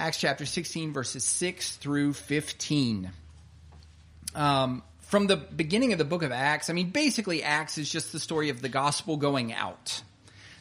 Acts chapter 16, verses 6 through 15. Um, from the beginning of the book of Acts, I mean, basically, Acts is just the story of the gospel going out.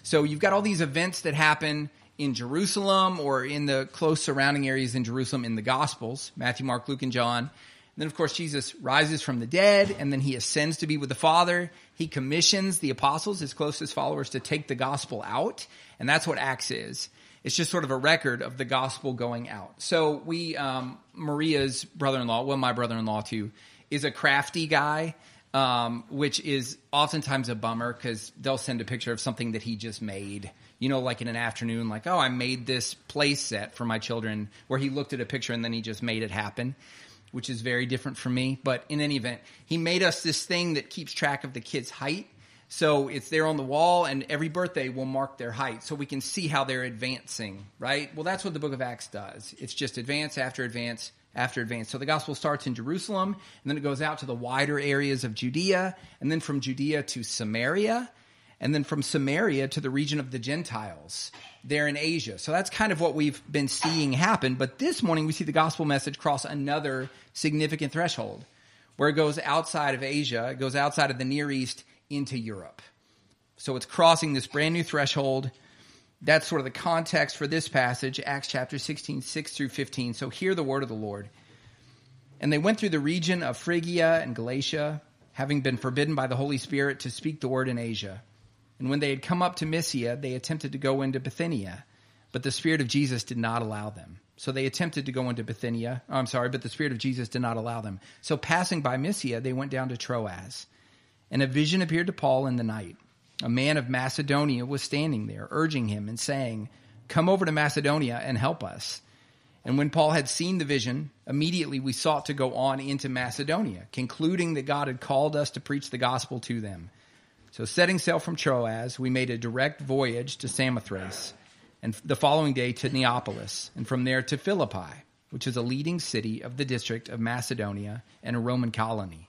So you've got all these events that happen in Jerusalem or in the close surrounding areas in Jerusalem in the Gospels Matthew, Mark, Luke, and John. And then, of course, Jesus rises from the dead and then he ascends to be with the Father. He commissions the apostles, his closest followers, to take the gospel out. And that's what Acts is. It's just sort of a record of the gospel going out. So we, um, Maria's brother-in-law, well, my brother-in-law too, is a crafty guy, um, which is oftentimes a bummer because they'll send a picture of something that he just made. You know, like in an afternoon, like, oh, I made this play set for my children, where he looked at a picture and then he just made it happen, which is very different from me. But in any event, he made us this thing that keeps track of the kids' height. So it's there on the wall, and every birthday will mark their height so we can see how they're advancing, right? Well, that's what the book of Acts does. It's just advance after advance after advance. So the gospel starts in Jerusalem, and then it goes out to the wider areas of Judea, and then from Judea to Samaria, and then from Samaria to the region of the Gentiles there in Asia. So that's kind of what we've been seeing happen. But this morning we see the gospel message cross another significant threshold where it goes outside of Asia, it goes outside of the Near East into Europe. So it's crossing this brand new threshold that's sort of the context for this passage, Acts chapter 16, 6 through 15. So hear the word of the Lord. And they went through the region of Phrygia and Galatia, having been forbidden by the Holy Spirit to speak the word in Asia. And when they had come up to Mysia, they attempted to go into Bithynia, but the Spirit of Jesus did not allow them. So they attempted to go into Bithynia. I'm sorry, but the Spirit of Jesus did not allow them. So passing by Mysia, they went down to Troas. And a vision appeared to Paul in the night a man of Macedonia was standing there, urging him and saying, Come over to Macedonia and help us. And when Paul had seen the vision, immediately we sought to go on into Macedonia, concluding that God had called us to preach the gospel to them. So, setting sail from Troas, we made a direct voyage to Samothrace, and the following day to Neapolis, and from there to Philippi, which is a leading city of the district of Macedonia and a Roman colony.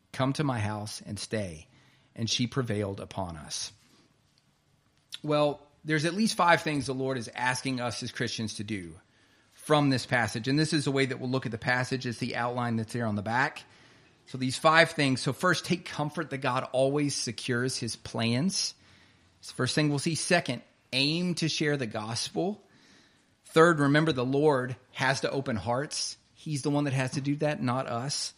come to my house and stay and she prevailed upon us. Well, there's at least five things the Lord is asking us as Christians to do from this passage. And this is the way that we'll look at the passage as the outline that's there on the back. So these five things. So first, take comfort that God always secures his plans. It's first thing we'll see. Second, aim to share the gospel. Third, remember the Lord has to open hearts. He's the one that has to do that, not us.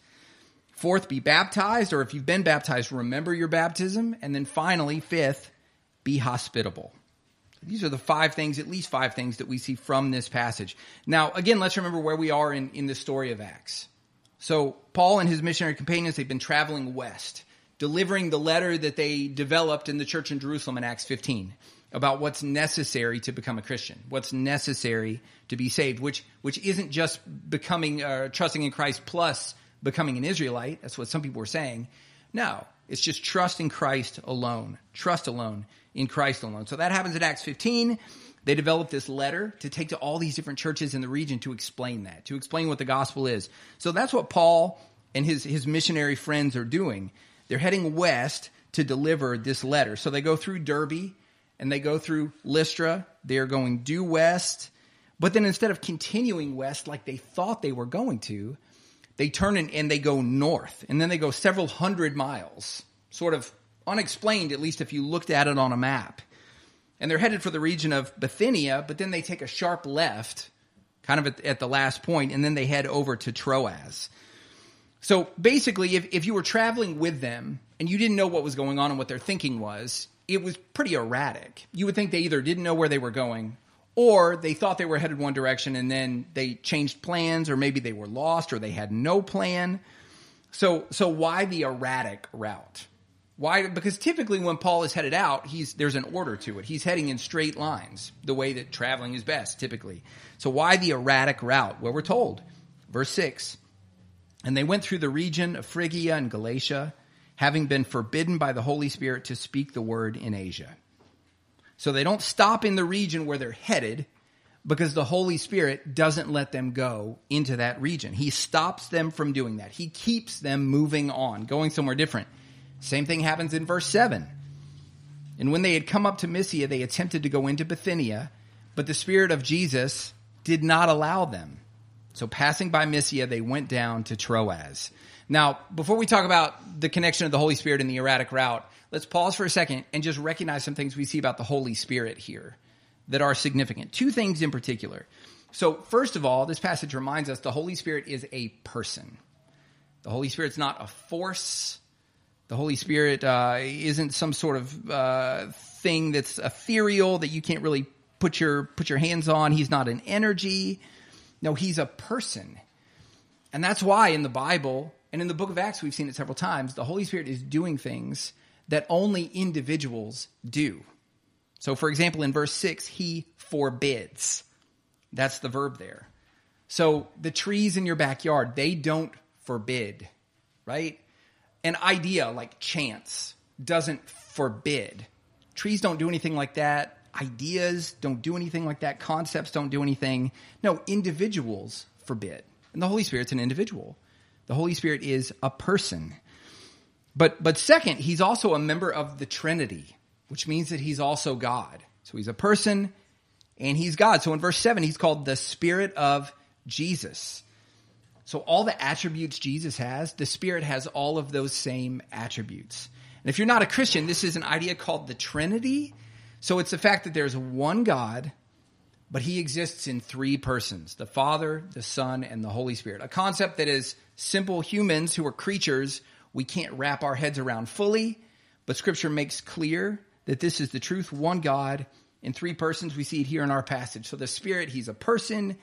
Fourth, be baptized, or if you've been baptized, remember your baptism. And then finally, fifth, be hospitable. These are the five things, at least five things that we see from this passage. Now, again, let's remember where we are in, in the story of Acts. So, Paul and his missionary companions, they've been traveling west, delivering the letter that they developed in the church in Jerusalem in Acts 15 about what's necessary to become a Christian, what's necessary to be saved, which, which isn't just becoming, uh, trusting in Christ plus becoming an Israelite. That's what some people were saying. No, it's just trust in Christ alone. Trust alone in Christ alone. So that happens in Acts 15. They develop this letter to take to all these different churches in the region to explain that, to explain what the gospel is. So that's what Paul and his, his missionary friends are doing. They're heading west to deliver this letter. So they go through Derbe and they go through Lystra. They're going due west. But then instead of continuing west like they thought they were going to, they turn and, and they go north, and then they go several hundred miles, sort of unexplained, at least if you looked at it on a map. And they're headed for the region of Bithynia, but then they take a sharp left, kind of at, at the last point, and then they head over to Troas. So basically, if, if you were traveling with them and you didn't know what was going on and what their thinking was, it was pretty erratic. You would think they either didn't know where they were going or they thought they were headed one direction and then they changed plans or maybe they were lost or they had no plan so so why the erratic route Why? Because typically when Paul is headed out, he's there's an order to it. He's heading in straight lines, the way that traveling is best, typically. So why the erratic route? Well, we're told, verse six, and they went through the region of Phrygia and Galatia, having been forbidden by the Holy Spirit to speak the word in Asia. So they don't stop in the region where they're headed because the Holy Spirit doesn't let them go into that region. He stops them from doing that. He keeps them moving on, going somewhere different. Same thing happens in verse 7. And when they had come up to Mysia, they attempted to go into Bithynia, but the Spirit of Jesus did not allow them. So passing by Mysia, they went down to Troas. Now, before we talk about the connection of the Holy Spirit and the erratic route, let's pause for a second and just recognize some things we see about the Holy Spirit here that are significant. Two things in particular. So, first of all, this passage reminds us the Holy Spirit is a person. The Holy Spirit's not a force. The Holy Spirit uh, isn't some sort of uh, thing that's ethereal that you can't really put your put your hands on. He's not an energy. No, he's a person. And that's why in the Bible and in the book of Acts we've seen it several times, the Holy Spirit is doing things that only individuals do. So, for example, in verse 6, he forbids. That's the verb there. So, the trees in your backyard, they don't forbid, right? An idea like chance doesn't forbid. Trees don't do anything like that. Ideas don't do anything like that. Concepts don't do anything. No, individuals forbid. And the Holy Spirit's an individual. The Holy Spirit is a person. But but second, he's also a member of the Trinity, which means that he's also God. So he's a person and he's God. So in verse 7, he's called the Spirit of Jesus. So all the attributes Jesus has, the Spirit has all of those same attributes. And if you're not a Christian, this is an idea called the Trinity. So it's the fact that there's one God, but he exists in three persons the Father, the Son, and the Holy Spirit. A concept that is simple humans who are creatures we can't wrap our heads around fully, but scripture makes clear that this is the truth one God in three persons. We see it here in our passage. So the Spirit, He's a person,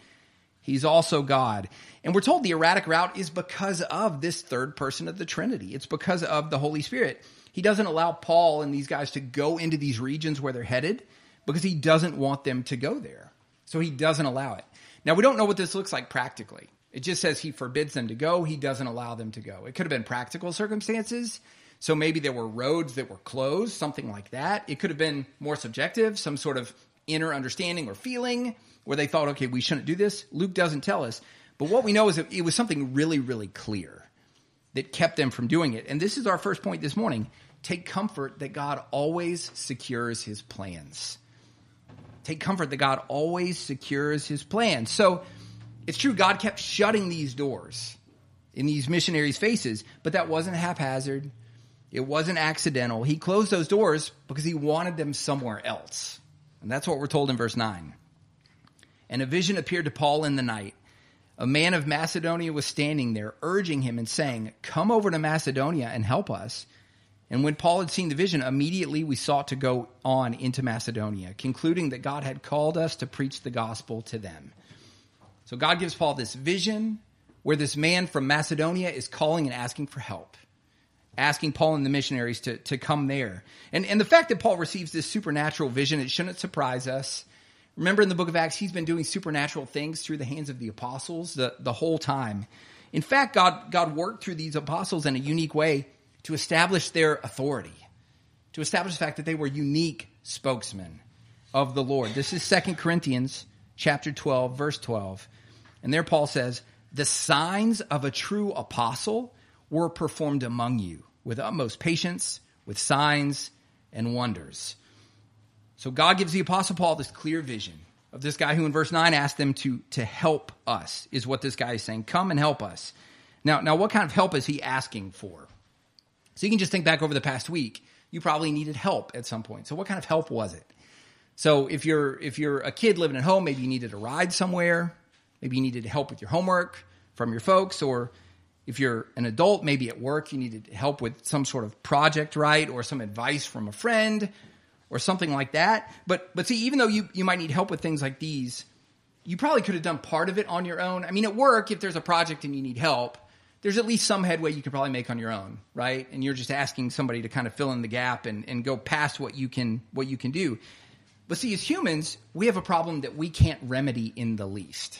He's also God. And we're told the erratic route is because of this third person of the Trinity. It's because of the Holy Spirit. He doesn't allow Paul and these guys to go into these regions where they're headed because he doesn't want them to go there. So he doesn't allow it. Now, we don't know what this looks like practically. It just says he forbids them to go. He doesn't allow them to go. It could have been practical circumstances. So maybe there were roads that were closed, something like that. It could have been more subjective, some sort of inner understanding or feeling where they thought, okay, we shouldn't do this. Luke doesn't tell us. But what we know is it was something really, really clear that kept them from doing it. And this is our first point this morning. Take comfort that God always secures his plans. Take comfort that God always secures his plans. So, it's true, God kept shutting these doors in these missionaries' faces, but that wasn't haphazard. It wasn't accidental. He closed those doors because he wanted them somewhere else. And that's what we're told in verse 9. And a vision appeared to Paul in the night. A man of Macedonia was standing there, urging him and saying, Come over to Macedonia and help us. And when Paul had seen the vision, immediately we sought to go on into Macedonia, concluding that God had called us to preach the gospel to them. So God gives Paul this vision where this man from Macedonia is calling and asking for help, asking Paul and the missionaries to, to come there. And, and the fact that Paul receives this supernatural vision, it shouldn't surprise us. Remember in the book of Acts, he's been doing supernatural things through the hands of the apostles the, the whole time. In fact, God, God worked through these apostles in a unique way to establish their authority, to establish the fact that they were unique spokesmen of the Lord. This is Second Corinthians chapter 12, verse 12. And there Paul says, the signs of a true apostle were performed among you with utmost patience, with signs and wonders. So God gives the apostle Paul this clear vision of this guy who in verse 9 asked them to, to help us, is what this guy is saying. Come and help us. Now, now, what kind of help is he asking for? So you can just think back over the past week. You probably needed help at some point. So what kind of help was it? So if you're if you're a kid living at home, maybe you needed a ride somewhere. Maybe you needed help with your homework from your folks, or if you're an adult, maybe at work you needed help with some sort of project, right, or some advice from a friend, or something like that. But but see, even though you you might need help with things like these, you probably could have done part of it on your own. I mean, at work, if there's a project and you need help, there's at least some headway you can probably make on your own, right? And you're just asking somebody to kind of fill in the gap and, and go past what you can what you can do. But see, as humans, we have a problem that we can't remedy in the least.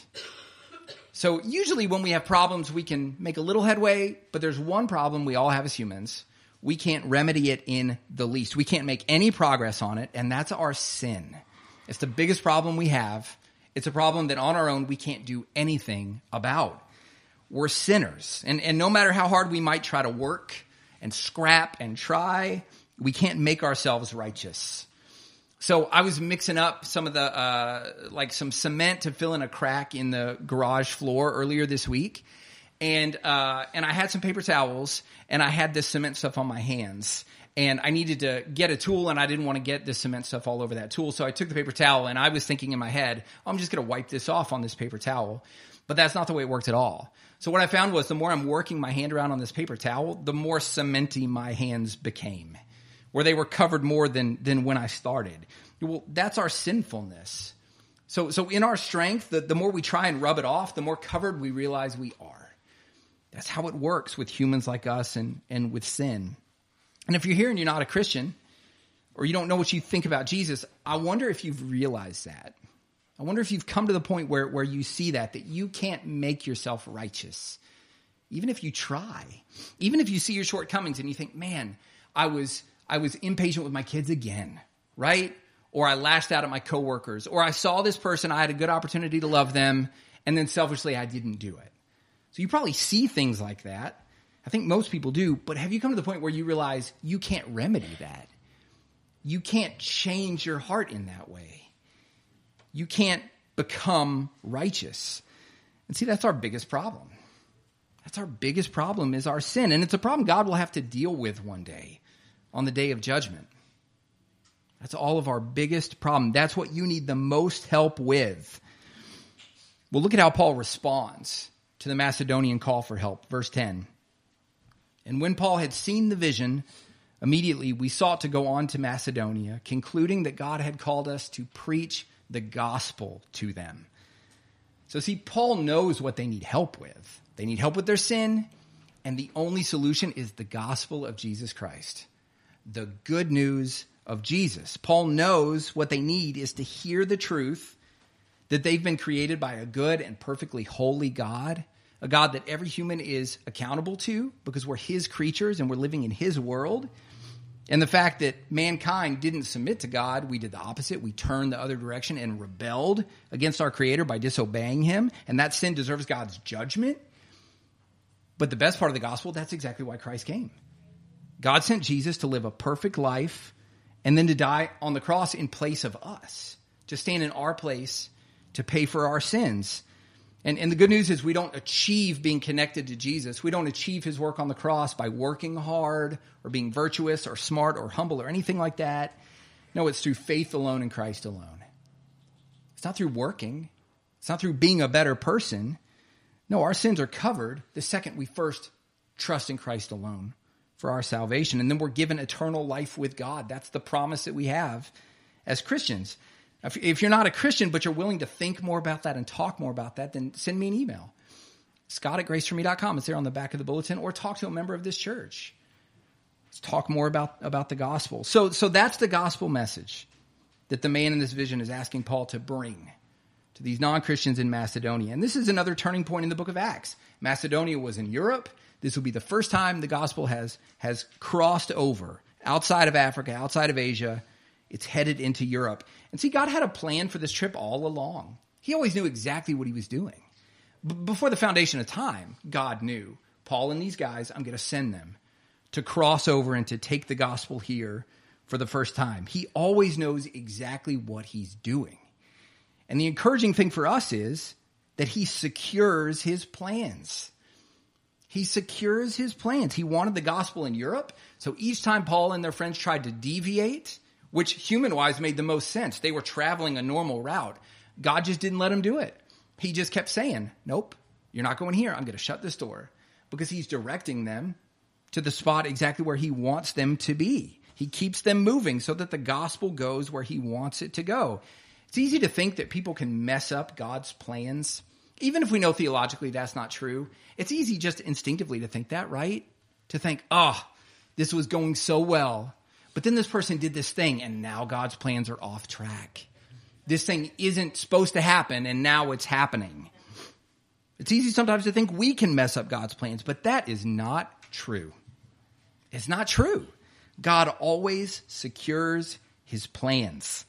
So usually when we have problems, we can make a little headway, but there's one problem we all have as humans. We can't remedy it in the least. We can't make any progress on it, and that's our sin. It's the biggest problem we have. It's a problem that on our own we can't do anything about. We're sinners. And, and no matter how hard we might try to work and scrap and try, we can't make ourselves righteous. So I was mixing up some of the, uh, like some cement to fill in a crack in the garage floor earlier this week. And, uh, and I had some paper towels and I had this cement stuff on my hands and I needed to get a tool and I didn't want to get the cement stuff all over that tool. So I took the paper towel and I was thinking in my head, oh, I'm just going to wipe this off on this paper towel. But that's not the way it worked at all. So what I found was the more I'm working my hand around on this paper towel, the more cementy my hands became where they were covered more than, than when I started. Well, that's our sinfulness. So, so in our strength, the, the more we try and rub it off, the more covered we realize we are. That's how it works with humans like us and, and with sin. And if you're here and you're not a Christian, or you don't know what you think about Jesus, I wonder if you've realized that. I wonder if you've come to the point where, where you see that, that you can't make yourself righteous. Even if you try, even if you see your shortcomings and you think, man, I was I was impatient with my kids again, right? Or I lashed out at my coworkers, or I saw this person, I had a good opportunity to love them, and then selfishly I didn't do it. So you probably see things like that. I think most people do, but have you come to the point where you realize you can't remedy that? You can't change your heart in that way. You can't become righteous. And see, that's our biggest problem. That's our biggest problem is our sin. And it's a problem God will have to deal with one day on the day of judgment. That's all of our biggest problem. That's what you need the most help with. Well, look at how Paul responds to the Macedonian call for help. Verse 10. And when Paul had seen the vision, immediately we sought to go on to Macedonia, concluding that God had called us to preach the gospel to them. So, see, Paul knows what they need help with. They need help with their sin, and the only solution is the gospel of Jesus Christ the good news of Jesus. Paul knows what they need is to hear the truth that they've been created by a good and perfectly holy God, a God that every human is accountable to because we're his creatures and we're living in his world. And the fact that mankind didn't submit to God, we did the opposite. We turned the other direction and rebelled against our Creator by disobeying Him. And that sin deserves God's judgment. But the best part of the gospel, that's exactly why Christ came. God sent Jesus to live a perfect life and then to die on the cross in place of us, to stand in our place to pay for our sins. And, and the good news is we don't achieve being connected to Jesus. We don't achieve his work on the cross by working hard or being virtuous or smart or humble or anything like that. No, it's through faith alone in Christ alone. It's not through working. It's not through being a better person. No, our sins are covered the second we first trust in Christ alone for our salvation. And then we're given eternal life with God. That's the promise that we have as Christians. If you're not a Christian, but you're willing to think more about that and talk more about that, then send me an email. Scott at graceforme.com. It's there on the back of the bulletin, or talk to a member of this church. Let's talk more about, about the gospel. So, so that's the gospel message that the man in this vision is asking Paul to bring to these non Christians in Macedonia. And this is another turning point in the book of Acts. Macedonia was in Europe. This will be the first time the gospel has, has crossed over outside of Africa, outside of Asia. It's headed into Europe. And see, God had a plan for this trip all along. He always knew exactly what he was doing. B- before the foundation of time, God knew Paul and these guys, I'm going to send them to cross over and to take the gospel here for the first time. He always knows exactly what he's doing. And the encouraging thing for us is that he secures his plans. He secures his plans. He wanted the gospel in Europe. So each time Paul and their friends tried to deviate, which human wise made the most sense, they were traveling a normal route. God just didn't let them do it. He just kept saying, Nope, you're not going here. I'm going to shut this door because he's directing them to the spot exactly where he wants them to be. He keeps them moving so that the gospel goes where he wants it to go. It's easy to think that people can mess up God's plans even if we know theologically that's not true, it's easy just instinctively to think that, right? To think, oh, this was going so well, but then this person did this thing and now God's plans are off track. This thing isn't supposed to happen and now it's happening. It's easy sometimes to think we can mess up God's plans, but that is not true. It's not true. God always secures his plans.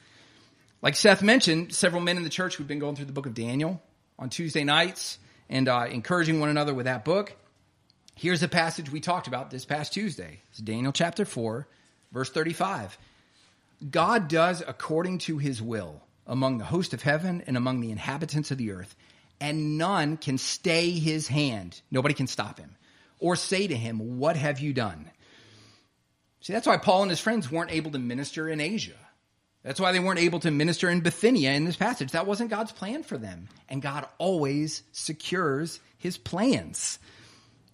Like Seth mentioned, several men in the church we've been going through the book of Daniel on Tuesday nights and uh, encouraging one another with that book. Here's a passage we talked about this past Tuesday. It's Daniel chapter 4, verse 35. God does according to his will among the host of heaven and among the inhabitants of the earth and none can stay his hand. Nobody can stop him or say to him, What have you done? See, that's why Paul and his friends weren't able to minister in Asia. That's why they weren't able to minister in Bithynia in this passage. That wasn't God's plan for them. And God always secures his plans.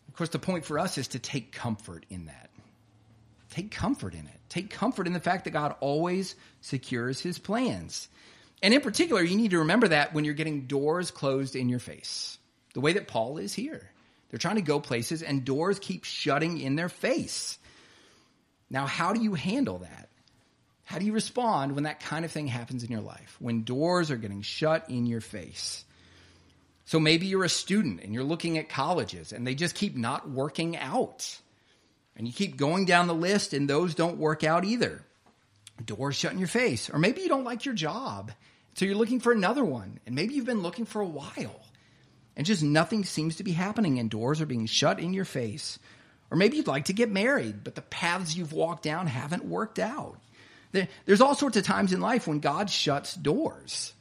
Of course, the point for us is to take comfort in that. Take comfort in it. Take comfort in the fact that God always secures his plans. And in particular, you need to remember that when you're getting doors closed in your face, the way that Paul is here. They're trying to go places and doors keep shutting in their face. Now, how do you handle that? How do you respond when that kind of thing happens in your life? When doors are getting shut in your face? So maybe you're a student and you're looking at colleges and they just keep not working out. And you keep going down the list and those don't work out either. Doors shut in your face. Or maybe you don't like your job so you're looking for another one, and maybe you've been looking for a while, and just nothing seems to be happening, and doors are being shut in your face. Or maybe you'd like to get married, but the paths you've walked down haven't worked out. there's all sorts of times in life when God shuts doors.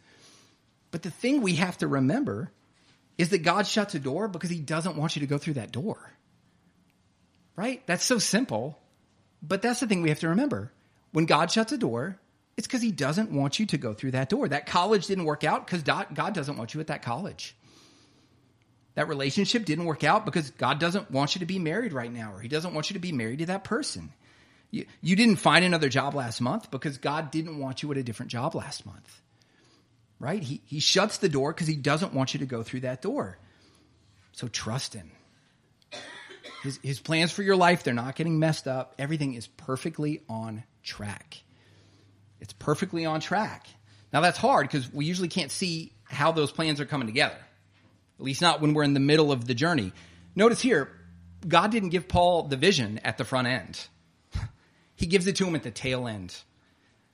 But the thing we have to remember is that God shuts a door because he doesn't want you to go through that door. Right? That's so simple. But that's the thing we have to remember. When God shuts a door, it's because he doesn't want you to go through that door. That college didn't work out because God doesn't want you at that college. That relationship didn't work out because God doesn't want you to be married right now, or he doesn't want you to be married to that person. You, you didn't find another job last month because God didn't want you at a different job last month. Right? He, he shuts the door because he doesn't want you to go through that door. So trust him. His, his plans for your life, they're not getting messed up. Everything is perfectly on track. It's perfectly on track. Now that's hard because we usually can't see how those plans are coming together. At least not when we're in the middle of the journey. Notice here, God didn't give Paul the vision at the front end. he gives it to him at the tail end.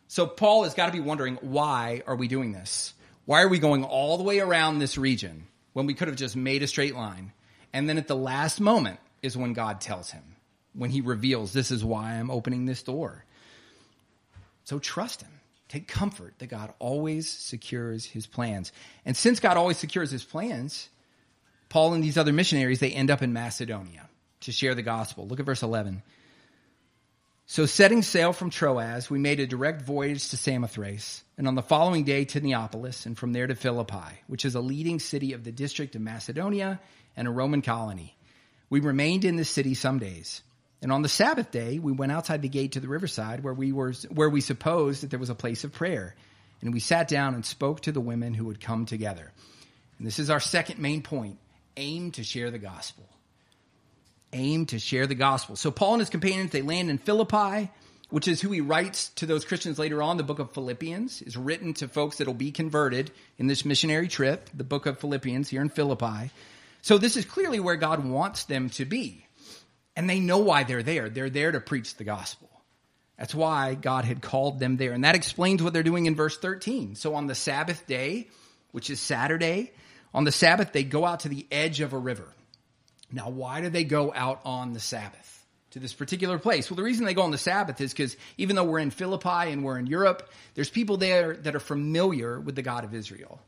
So Paul has got to be wondering, why are we doing this? Why are we going all the way around this region when we could have just made a straight line? And then at the last moment is when God tells him, when he reveals, this is why I'm opening this door. So trust him. Take comfort that God always secures his plans. And since God always secures his plans, Paul and these other missionaries, they end up in Macedonia to share the gospel. Look at verse 11. So setting sail from Troas, we made a direct voyage to Samothrace, and on the following day to Neapolis, and from there to Philippi, which is a leading city of the district of Macedonia and a Roman colony. We remained in this city some days. And on the Sabbath day, we went outside the gate to the riverside where we were, where we supposed that there was a place of prayer. And we sat down and spoke to the women who had come together. And this is our second main point. Aim to share the gospel. Aim to share the gospel. So Paul and his companions, they land in Philippi, which is who he writes to those Christians later on. The book of Philippians is written to folks that'll be converted in this missionary trip, the book of Philippians here in Philippi. So this is clearly where God wants them to be. And they know why they're there. They're there to preach the gospel. That's why God had called them there. And that explains what they're doing in verse 13. So on the Sabbath day, which is Saturday, on the Sabbath, they go out to the edge of a river. Now, why do they go out on the Sabbath to this particular place? Well, the reason they go on the Sabbath is because even though we're in Philippi and we're in Europe, there's people there that are familiar with the God of Israel.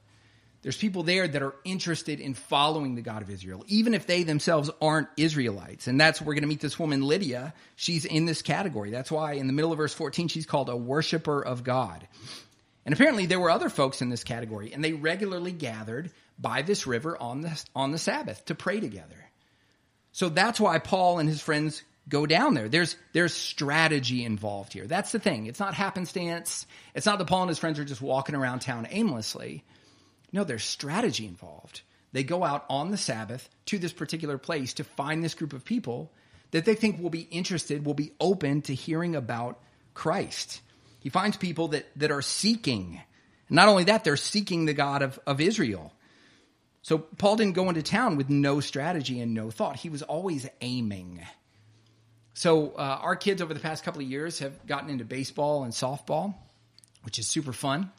There's people there that are interested in following the God of Israel, even if they themselves aren't Israelites. And that's, we're going to meet this woman, Lydia. She's in this category. That's why in the middle of verse 14, she's called a worshiper of God. And apparently there were other folks in this category, and they regularly gathered by this river on the, on the Sabbath to pray together. So that's why Paul and his friends go down there. There's, there's strategy involved here. That's the thing. It's not happenstance. It's not that Paul and his friends are just walking around town aimlessly. No, there's strategy involved. they go out on the Sabbath to this particular place to find this group of people that they think will be interested, will be open to hearing about Christ. He finds people that, that are seeking. Not only that, they're seeking the God of, of Israel. So Paul didn't go into town with no strategy and no thought. He was always aiming. So uh, our kids over the past couple of years have gotten into baseball and softball, which is super fun.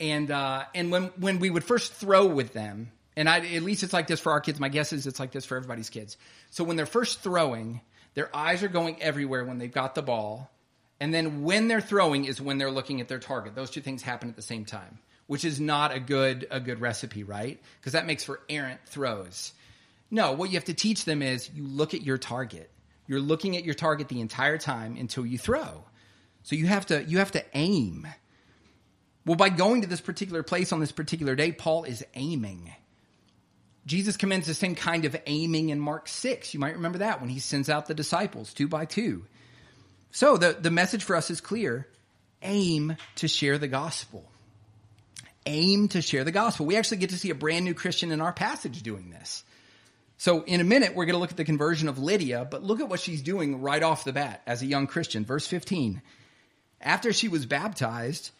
And uh, and when when we would first throw with them, and I, at least it's like this for our kids. My guess is it's like this for everybody's kids. So when they're first throwing, their eyes are going everywhere when they've got the ball, and then when they're throwing is when they're looking at their target. Those two things happen at the same time which is not a good a good recipe, right? Because that makes for errant throws. No, what you have to teach them is you look at your target. You're looking at your target the entire time until you throw. So you have to you have to aim. Well, by going to this particular place on this particular day, Paul is aiming. Jesus commends the same kind of aiming in Mark 6. You might remember that when he sends out the disciples two by two. So the, the message for us is clear aim to share the gospel aim to share the gospel. We actually get to see a brand new Christian in our passage doing this. So in a minute, we're going to look at the conversion of Lydia, but look at what she's doing right off the bat as a young Christian. Verse 15. After she was baptized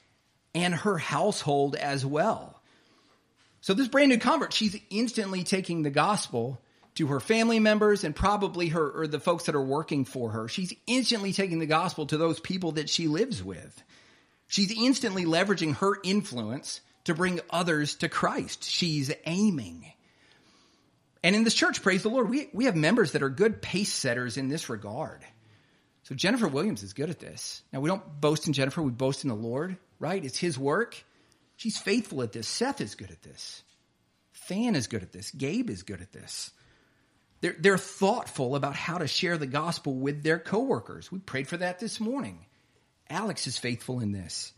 and her household as well. So this brand new convert, she's instantly taking the gospel to her family members and probably her or the folks that are working for her. She's instantly taking the gospel to those people that she lives with. She's instantly leveraging her influence to bring others to Christ. She's aiming. And in this church, praise the Lord, we, we have members that are good pace setters in this regard. So Jennifer Williams is good at this. Now, we don't boast in Jennifer, we boast in the Lord, right? It's His work. She's faithful at this. Seth is good at this. Fan is good at this. Gabe is good at this. They're, they're thoughtful about how to share the gospel with their coworkers. We prayed for that this morning. Alex is faithful in this.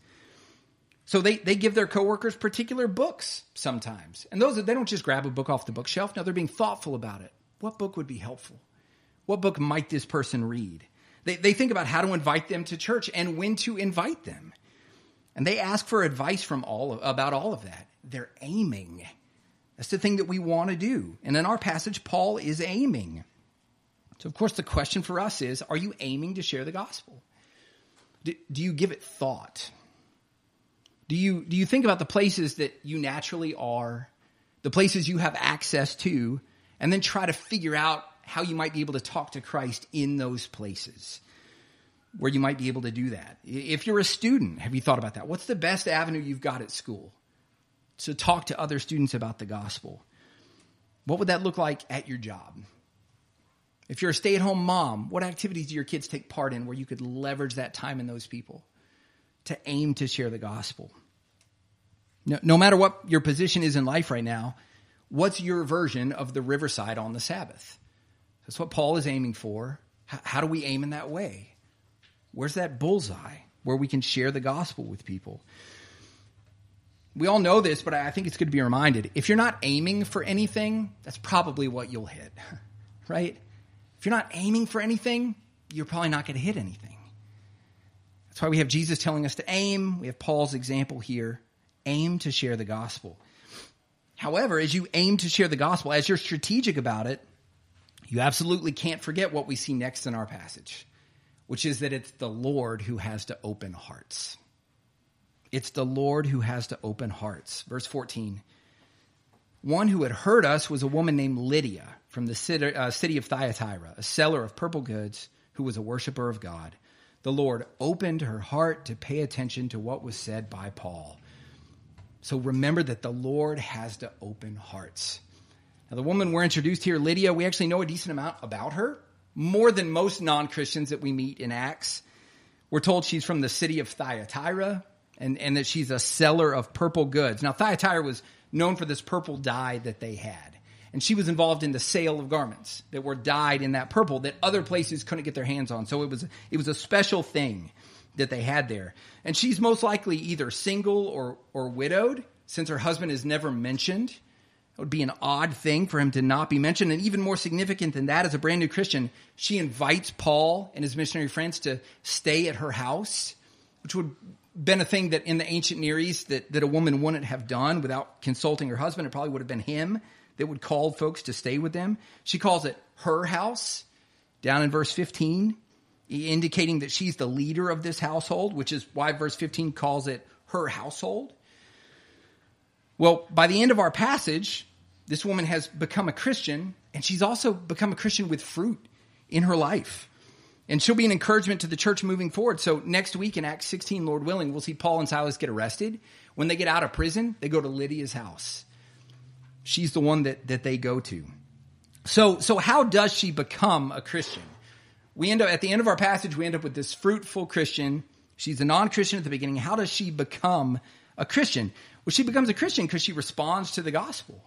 So they, they give their coworkers particular books sometimes. And those they don't just grab a book off the bookshelf. No, they're being thoughtful about it. What book would be helpful? What book might this person read? They, they think about how to invite them to church and when to invite them. And they ask for advice from all of, about all of that. They're aiming. That's the thing that we want to do. And in our passage, Paul is aiming. So, of course, the question for us is are you aiming to share the gospel? Do, do you give it thought? Do you do you think about the places that you naturally are, the places you have access to, and then try to figure out how you might be able to talk to Christ in those places where you might be able to do that? If you're a student, have you thought about that? What's the best avenue you've got at school to talk to other students about the gospel? What would that look like at your job? If you're a stay at home mom, what activities do your kids take part in where you could leverage that time in those people to aim to share the gospel? No, no matter what your position is in life right now, what's your version of the riverside on the Sabbath? That's what Paul is aiming for. How, how do we aim in that way? Where's that bullseye where we can share the gospel with people? We all know this, but I think it's good to be reminded. If you're not aiming for anything, that's probably what you'll hit, right? If you're not aiming for anything, you're probably not going to hit anything. That's why we have Jesus telling us to aim. We have Paul's example here aim to share the gospel. However, as you aim to share the gospel, as you're strategic about it, you absolutely can't forget what we see next in our passage, which is that it's the Lord who has to open hearts. It's the Lord who has to open hearts. Verse 14. One who had heard us was a woman named Lydia from the city, uh, of Thyatira, a seller of purple goods who was a worshiper of God. The Lord opened her heart to pay attention to what was said by Paul. So remember that the Lord has to open hearts. Now, the woman we're introduced here, Lydia, we actually know a decent amount about her, more than most non Christians that we meet in Acts. We're told she's from the city of Thyatira and, and that she's a seller of purple goods. Now, Thyatira was known for this purple dye that they had. And she was involved in the sale of garments that were dyed in that purple that other places couldn't get their hands on. So it was, it was a special thing that they had there. And she's most likely either single or, or widowed, since her husband is never mentioned. Would be an odd thing for him to not be mentioned. And even more significant than that, as a brand new Christian, she invites Paul and his missionary friends to stay at her house, which would been a thing that in the ancient Near East that, that a woman wouldn't have done without consulting her husband. It probably would have been him that would call folks to stay with them. She calls it her house down in verse 15, indicating that she's the leader of this household, which is why verse 15 calls it her household. Well, by the end of our passage, this woman has become a Christian, and she's also become a Christian with fruit in her life. And she'll be an encouragement to the church moving forward. So next week in Acts 16, Lord willing, we'll see Paul and Silas get arrested. When they get out of prison, they go to Lydia's house. She's the one that, that they go to. So, so how does she become a Christian? We end up at the end of our passage, we end up with this fruitful Christian. She's a non-Christian at the beginning. How does she become a Christian? Well, she becomes a Christian because she responds to the gospel.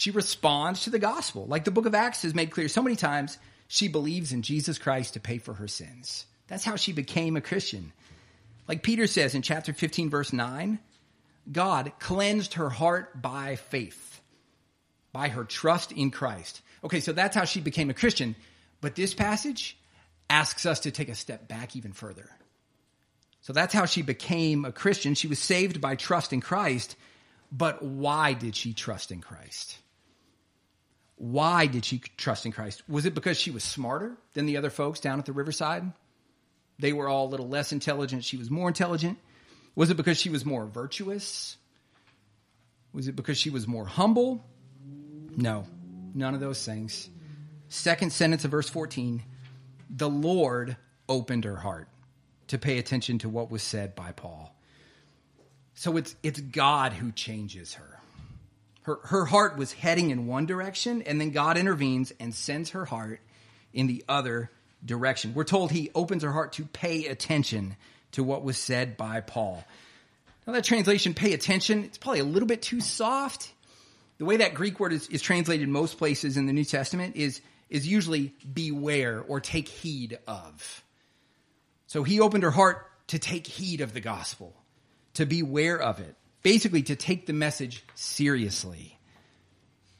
She responds to the gospel. Like the book of Acts has made clear so many times, she believes in Jesus Christ to pay for her sins. That's how she became a Christian. Like Peter says in chapter 15, verse 9, God cleansed her heart by faith, by her trust in Christ. Okay, so that's how she became a Christian. But this passage asks us to take a step back even further. So that's how she became a Christian. She was saved by trust in Christ. But why did she trust in Christ? Why did she trust in Christ? Was it because she was smarter than the other folks down at the riverside? They were all a little less intelligent. She was more intelligent. Was it because she was more virtuous? Was it because she was more humble? No, none of those things. Second sentence of verse 14 the Lord opened her heart to pay attention to what was said by Paul. So it's, it's God who changes her. Her, her heart was heading in one direction, and then God intervenes and sends her heart in the other direction. We're told he opens her heart to pay attention to what was said by Paul. Now, that translation, pay attention, it's probably a little bit too soft. The way that Greek word is, is translated most places in the New Testament is, is usually beware or take heed of. So he opened her heart to take heed of the gospel, to beware of it, basically to take the message seriously.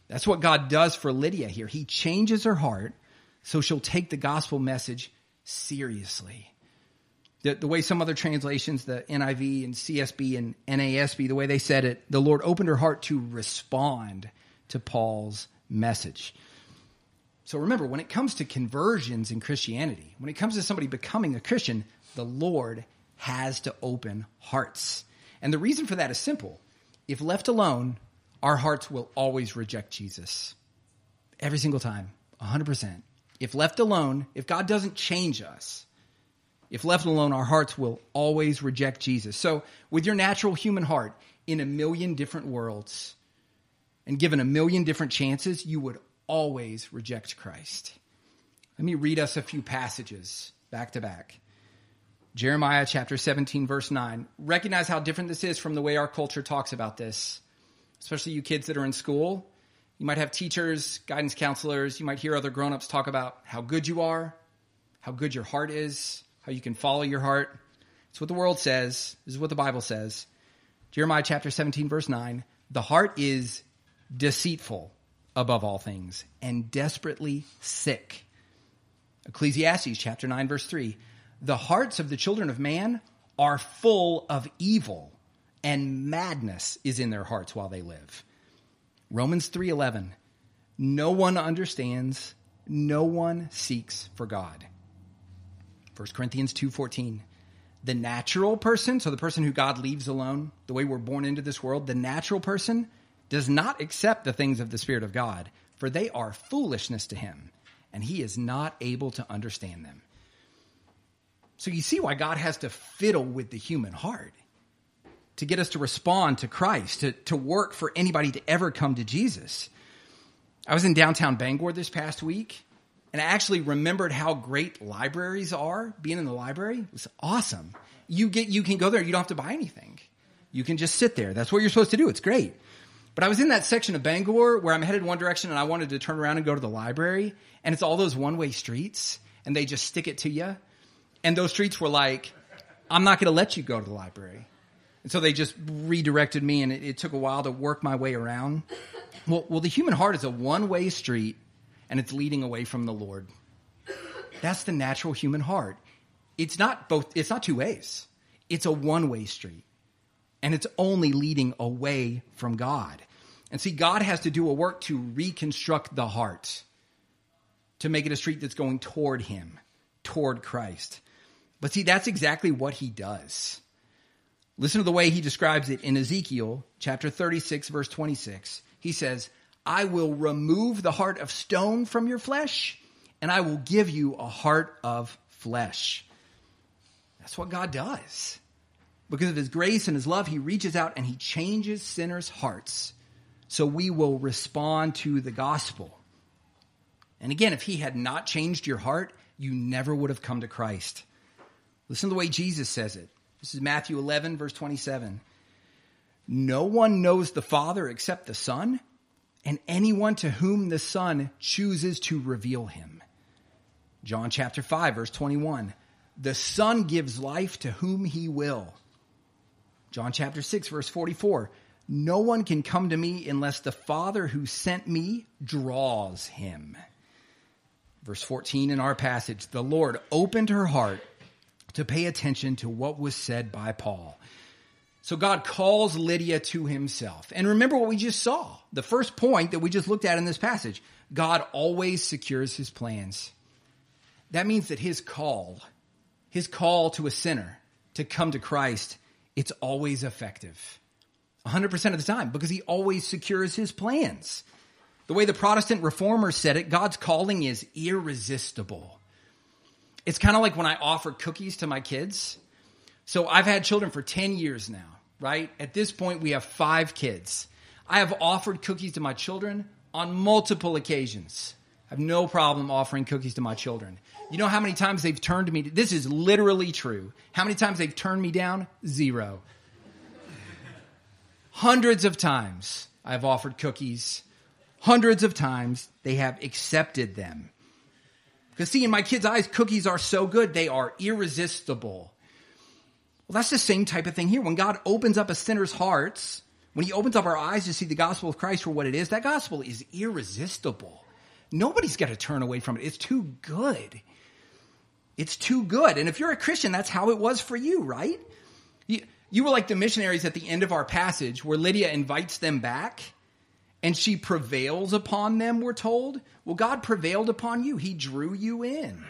That's what God does for Lydia here. He changes her heart so she'll take the gospel message seriously. The, the, way some other translations, the NIV and CSB and NASB, the way they said it, the Lord opened her heart to respond to Paul's message. So remember, when it comes to conversions in Christianity, when it comes to somebody becoming a Christian, the Lord has to open hearts. And the reason for that is simple. If left alone, our hearts will always reject Jesus. Every single time, 100%. If left alone, if God doesn't change us, if left alone, our hearts will always reject Jesus. So, with your natural human heart, in a million different worlds, and given a million different chances, you would always reject Christ. Let me read us a few passages back to back. Jeremiah chapter 17, verse 9. Recognize how different this is from the way our culture talks about this, especially you kids that are in school. You might have teachers, guidance counselors, you might hear other grown ups talk about how good you are, how good your heart is, how you can follow your heart. It's what the world says. This is what the Bible says. Jeremiah chapter 17, verse 9. The heart is deceitful above all things and desperately sick. Ecclesiastes chapter 9, verse 3 the hearts of the children of man are full of evil and madness is in their hearts while they live. Romans 3:11 No one understands, no one seeks for God. 1 Corinthians 2:14 The natural person, so the person who God leaves alone, the way we're born into this world, the natural person does not accept the things of the spirit of God, for they are foolishness to him, and he is not able to understand them. So you see why God has to fiddle with the human heart to get us to respond to Christ, to, to work for anybody to ever come to Jesus. I was in downtown Bangor this past week, and I actually remembered how great libraries are. Being in the library was awesome. You get you can go there, you don't have to buy anything. You can just sit there. That's what you're supposed to do. It's great. But I was in that section of Bangor where I'm headed one direction and I wanted to turn around and go to the library, and it's all those one-way streets, and they just stick it to you and those streets were like, I'm not going to let you go to the library. And so they just redirected me, and it, it took a while to work my way around. Well, well, the human heart is a one way street, and it's leading away from the Lord. That's the natural human heart. It's not both, it's not two ways. It's a one way street, and it's only leading away from God. And see, God has to do a work to reconstruct the heart, to make it a street that's going toward Him, toward Christ. But see, that's exactly what He does. Listen to the way He describes it in Ezekiel chapter 36, verse 26. He says, I will remove the heart of stone from your flesh, and I will give you a heart of flesh. That's what God does. Because of his grace and his love, he reaches out and he changes sinners' hearts so we will respond to the gospel. And again, if he had not changed your heart, you never would have come to Christ. Listen to the way Jesus says it. This is Matthew 11, verse 27. No one knows the Father except the Son, and anyone to whom the Son chooses to reveal him. John chapter 5, verse 21. The Son gives life to whom he will. John chapter 6, verse 44. No one can come to me unless the Father who sent me draws him. Verse 14 in our passage the Lord opened her heart to pay attention to what was said by Paul. So God calls Lydia to himself. And remember what we just saw. The first point that we just looked at in this passage God always secures his plans. That means that his call, his call to a sinner to come to Christ, it's always effective. 100% of the time because he always secures his plans. The way the Protestant reformers said it, God's calling is irresistible. It's kind of like when I offer cookies to my kids. So I've had children for 10 years now, right? At this point, we have five kids. I have offered cookies to my children on multiple occasions. I have no problem offering cookies to my children. You know how many times they've turned me? This is literally true. How many times they've turned me down? Zero. Hundreds of times I've offered cookies. Hundreds of times they have accepted them. Because see, in my kids' eyes, cookies are so good, they are irresistible. Well, that's the same type of thing here. When God opens up a sinner's hearts, when he opens up our eyes to see the gospel of Christ for what it is, that gospel is irresistible. Nobody's got to turn away from it. It's too good. It's too good. And if you're a Christian, that's how it was for you, right? You, you were like the missionaries at the end of our passage where Lydia invites them back and she prevails upon them, we're told. Well, God prevailed upon you. He drew you in.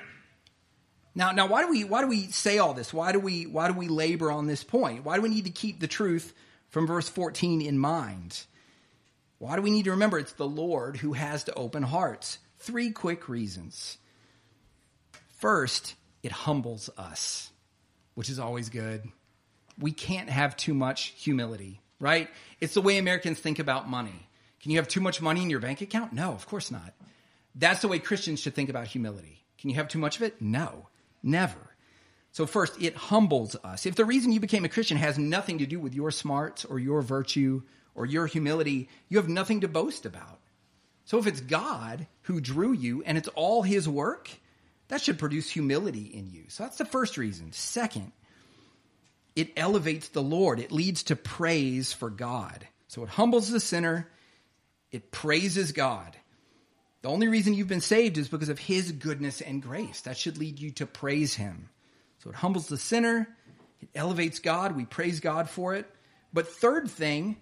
Now, now why do we why do we say all this? Why do we why do we labor on this point? Why do we need to keep the truth from verse 14 in mind? Why do we need to remember it's the Lord who has to open hearts? Three quick reasons. First, it humbles us, which is always good. We can't have too much humility, right? It's the way Americans think about money. Can you have too much money in your bank account? No, of course not. That's the way Christians should think about humility. Can you have too much of it? No, never. So, first, it humbles us. If the reason you became a Christian has nothing to do with your smarts or your virtue or your humility, you have nothing to boast about. So if it's God who drew you and it's all his work, that should produce humility in you. So that's the first reason. Second, it elevates the Lord. It leads to praise for God. So it humbles the sinner. It praises God. The only reason you've been saved is because of his goodness and grace. That should lead you to praise him. So it humbles the sinner. It elevates God. We praise God for it. But third thing,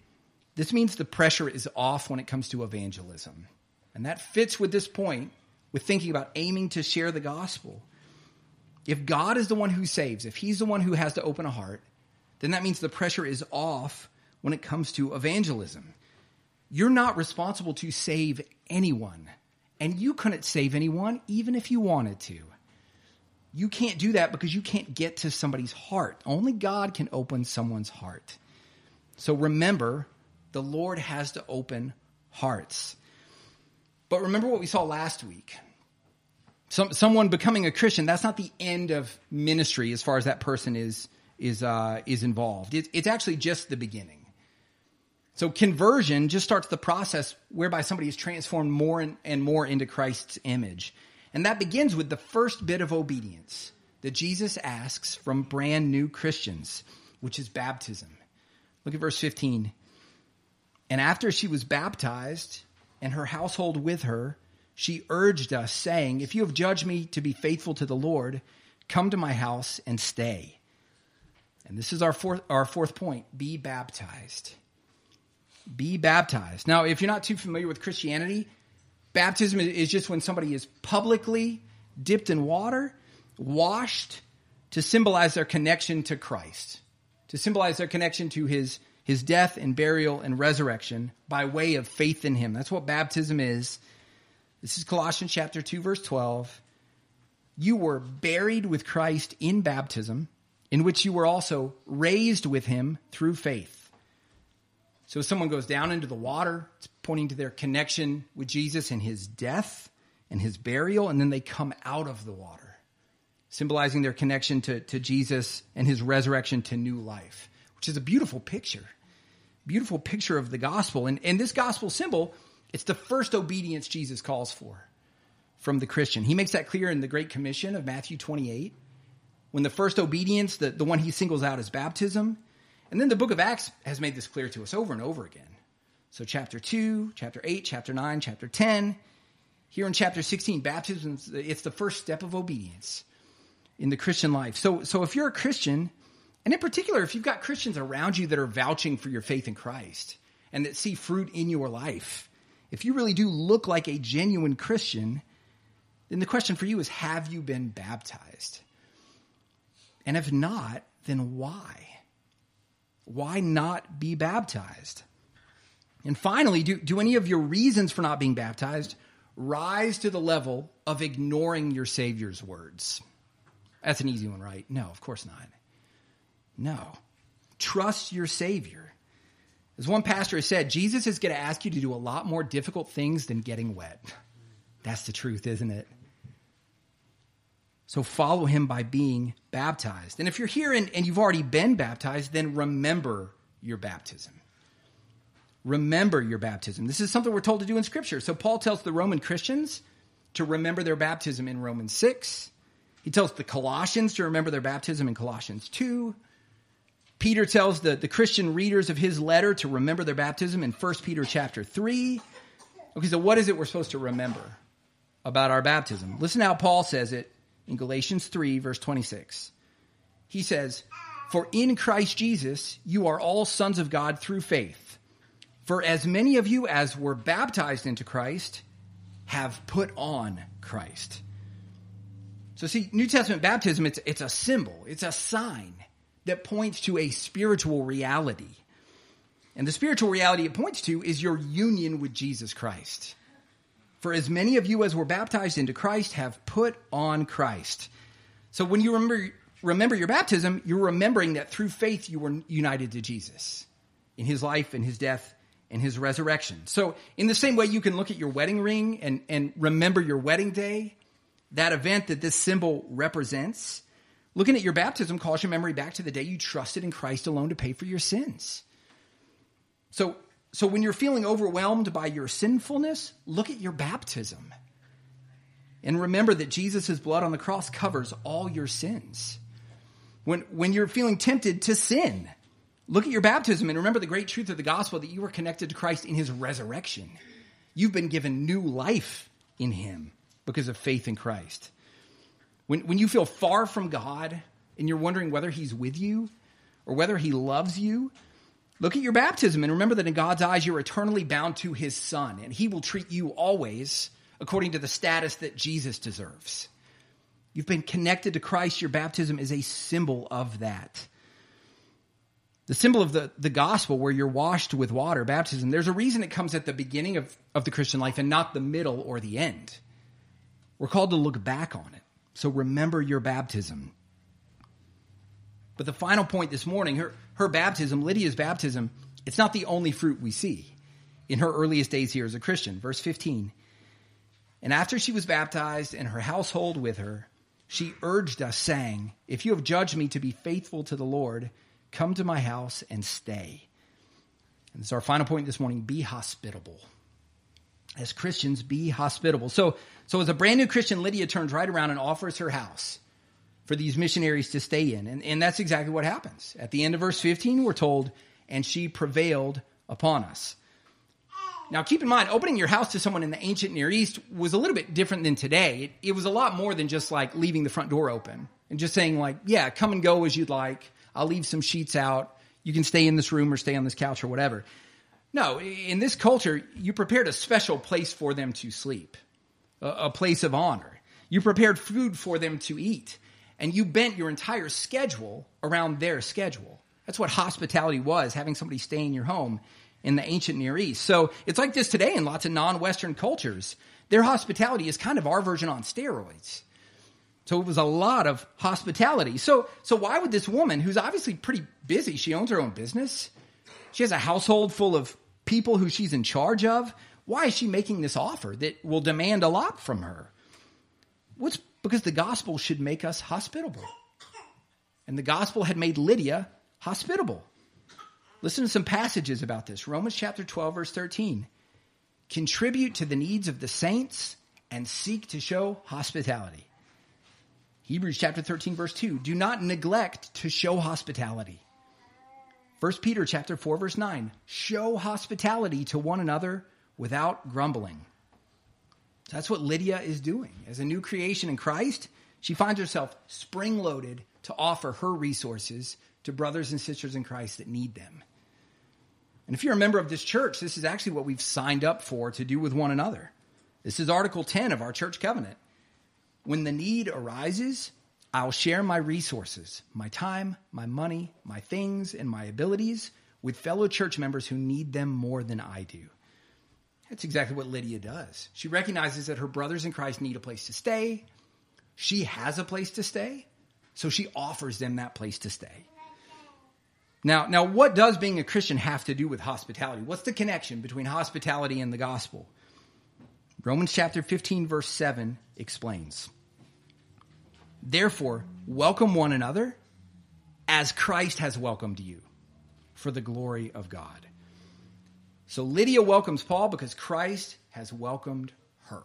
this means the pressure is off when it comes to evangelism. And that fits with this point with thinking about aiming to share the gospel. If God is the one who saves, if He's the one who has to open a heart, then that means the pressure is off when it comes to evangelism. You're not responsible to save anyone, and you couldn't save anyone even if you wanted to. You can't do that because you can't get to somebody's heart. Only God can open someone's heart. So remember, the Lord has to open hearts. But remember what we saw last week. Some, someone becoming a Christian, that's not the end of ministry as far as that person is, is, uh, is involved. It, it's actually just the beginning. So conversion just starts the process whereby somebody is transformed more and, more into Christ's image. And that begins with the first bit of obedience that Jesus asks from brand new Christians, which is baptism. Look at verse 15. And after she was baptized and her household with her, she urged us, saying, If you have judged me to be faithful to the Lord, come to my house and stay. And this is our fourth, our fourth point be baptized. Be baptized. Now, if you're not too familiar with Christianity, baptism is just when somebody is publicly dipped in water, washed to symbolize their connection to Christ, to symbolize their connection to his, his death and burial and resurrection by way of faith in him. That's what baptism is. This is Colossians chapter 2 verse 12. You were buried with Christ in baptism, in which you were also raised with him through faith. So someone goes down into the water, it's pointing to their connection with Jesus and his death and his burial, and then they come out of the water, symbolizing their connection to, to Jesus and his resurrection to new life, which is a beautiful picture. Beautiful picture of the gospel. And, and this gospel symbol, it's the first obedience Jesus calls for from the Christian. He makes that clear in the Great Commission of Matthew 28. When the first obedience, the, the one he singles out is baptism, and then the book of Acts has made this clear to us over and over again. So, chapter 2, chapter 8, chapter 9, chapter 10. Here in chapter 16, baptism, it's the first step of obedience in the Christian life. So, so if you're a Christian, and in particular, if you've got Christians around you that are vouching for your faith in Christ and that see fruit in your life, if you really do look like a genuine Christian, then the question for you is have you been baptized? And if not, then why? Why not be baptized? And finally, do, do any of your reasons for not being baptized rise to the level of ignoring your Savior's words? That's an easy one, right? No, of course not. No. Trust your Savior. As one pastor has said, Jesus is going to ask you to do a lot more difficult things than getting wet. That's the truth, isn't it? So follow him by being baptized. And if you're here and, and you've already been baptized, then remember your baptism. Remember your baptism. This is something we're told to do in Scripture. So Paul tells the Roman Christians to remember their baptism in Romans 6. He tells the Colossians to remember their baptism in Colossians 2. Peter tells the, the Christian readers of his letter to remember their baptism in 1 Peter chapter 3. Okay, so what is it we're supposed to remember about our baptism? Listen how Paul says it in Galatians 3, verse 26. He says, For in Christ Jesus you are all sons of God through faith. For as many of you as were baptized into Christ have put on Christ. So see, New Testament baptism, it's, it's a symbol, it's a sign that points to a spiritual reality. And the spiritual reality it points to is your union with Jesus Christ. For as many of you as were baptized into Christ have put on Christ. So when you remember, remember your baptism, you're remembering that through faith you were united to Jesus in his life and his death and his resurrection. So in the same way you can look at your wedding ring and, and remember your wedding day, that event that this symbol represents, looking at your baptism calls your memory back to the day you trusted in Christ alone to pay for your sins. So so when you're feeling overwhelmed by your sinfulness, look at your baptism. And remember that Jesus' blood on the cross covers all your sins. When, when you're feeling tempted to sin, look at your baptism and remember the great truth of the gospel that you were connected to Christ in his resurrection. You've been given new life in him because of faith in Christ. When, when you feel far from God and you're wondering whether he's with you or whether he loves you, Look at your baptism and remember that in God's eyes, you're eternally bound to his son, and he will treat you always according to the status that Jesus deserves. You've been connected to Christ. Your baptism is a symbol of that. The symbol of the, the gospel, where you're washed with water, baptism, there's a reason it comes at the beginning of, of the Christian life and not the middle or the end. We're called to look back on it. So remember your baptism. But the final point this morning, her, her baptism, Lydia's baptism, it's not the only fruit we see in her earliest days here as a Christian. Verse 15. And after she was baptized and her household with her, she urged us, saying, If you have judged me to be faithful to the Lord, come to my house and stay. And this is our final point this morning be hospitable. As Christians, be hospitable. So, so as a brand new Christian, Lydia turns right around and offers her house for these missionaries to stay in. And, and that's exactly what happens. At the end of verse 15, we're told, and she prevailed upon us. Now, keep in mind, opening your house to someone in the ancient Near East was a little bit different than today. It, it was a lot more than just like leaving the front door open and just saying, like, yeah, come and go as you'd like. I'll leave some sheets out. You can stay in this room or stay on this couch or whatever. No, in this culture, you prepared a special place for them to sleep, a, a place of honor. You prepared food for them to eat, and you bent your entire schedule around their schedule. That's what hospitality was, having somebody stay in your home in the ancient Near East. So it's like this today in lots of non Western cultures. Their hospitality is kind of our version on steroids. So it was a lot of hospitality. So, so why would this woman, who's obviously pretty busy, she owns her own business, she has a household full of people who she's in charge of, why is she making this offer that will demand a lot from her? What's because the gospel should make us hospitable. And the gospel had made Lydia hospitable. Listen to some passages about this. Romans chapter 12, verse 13. Contribute to the needs of the saints and seek to show hospitality. Hebrews chapter 13, verse 2. Do not neglect to show hospitality. 1 Peter chapter 4, verse 9. Show hospitality to one another without grumbling. That's what Lydia is doing. As a new creation in Christ, she finds herself spring loaded to offer her resources to brothers and sisters in Christ that need them. And if you're a member of this church, this is actually what we've signed up for to do with one another. This is Article 10 of our church covenant. When the need arises, I'll share my resources, my time, my money, my things, and my abilities with fellow church members who need them more than I do. That's exactly what Lydia does. She recognizes that her brothers in Christ need a place to stay. She has a place to stay, so she offers them that place to stay. Now, now what does being a Christian have to do with hospitality? What's the connection between hospitality and the gospel? Romans chapter 15 verse 7 explains. Therefore, welcome one another as Christ has welcomed you for the glory of God. So Lydia welcomes Paul because Christ has welcomed her.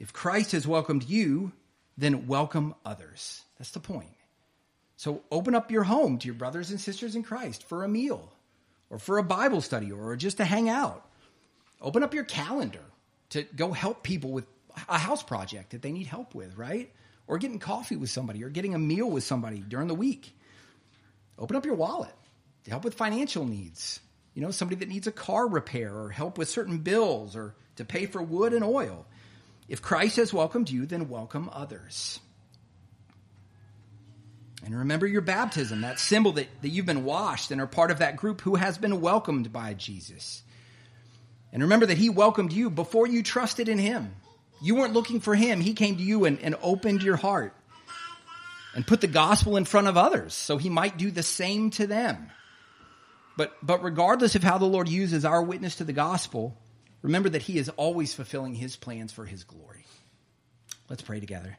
If Christ has welcomed you, then welcome others. That's the point. So open up your home to your brothers and sisters in Christ for a meal or for a Bible study or just to hang out. Open up your calendar to go help people with a house project that they need help with, right? Or getting coffee with somebody or getting a meal with somebody during the week. Open up your wallet to help with financial needs you know, somebody that needs a car repair or help with certain bills or to pay for wood and oil. If Christ has welcomed you, then welcome others. And remember your baptism, that symbol that, that you've been washed and are part of that group who has been welcomed by Jesus. And remember that he welcomed you before you trusted in him. You weren't looking for him. He came to you and, and opened your heart and put the gospel in front of others so he might do the same to them. But, but regardless of how the Lord uses our witness to the gospel, remember that He is always fulfilling His plans for His glory. Let's pray together.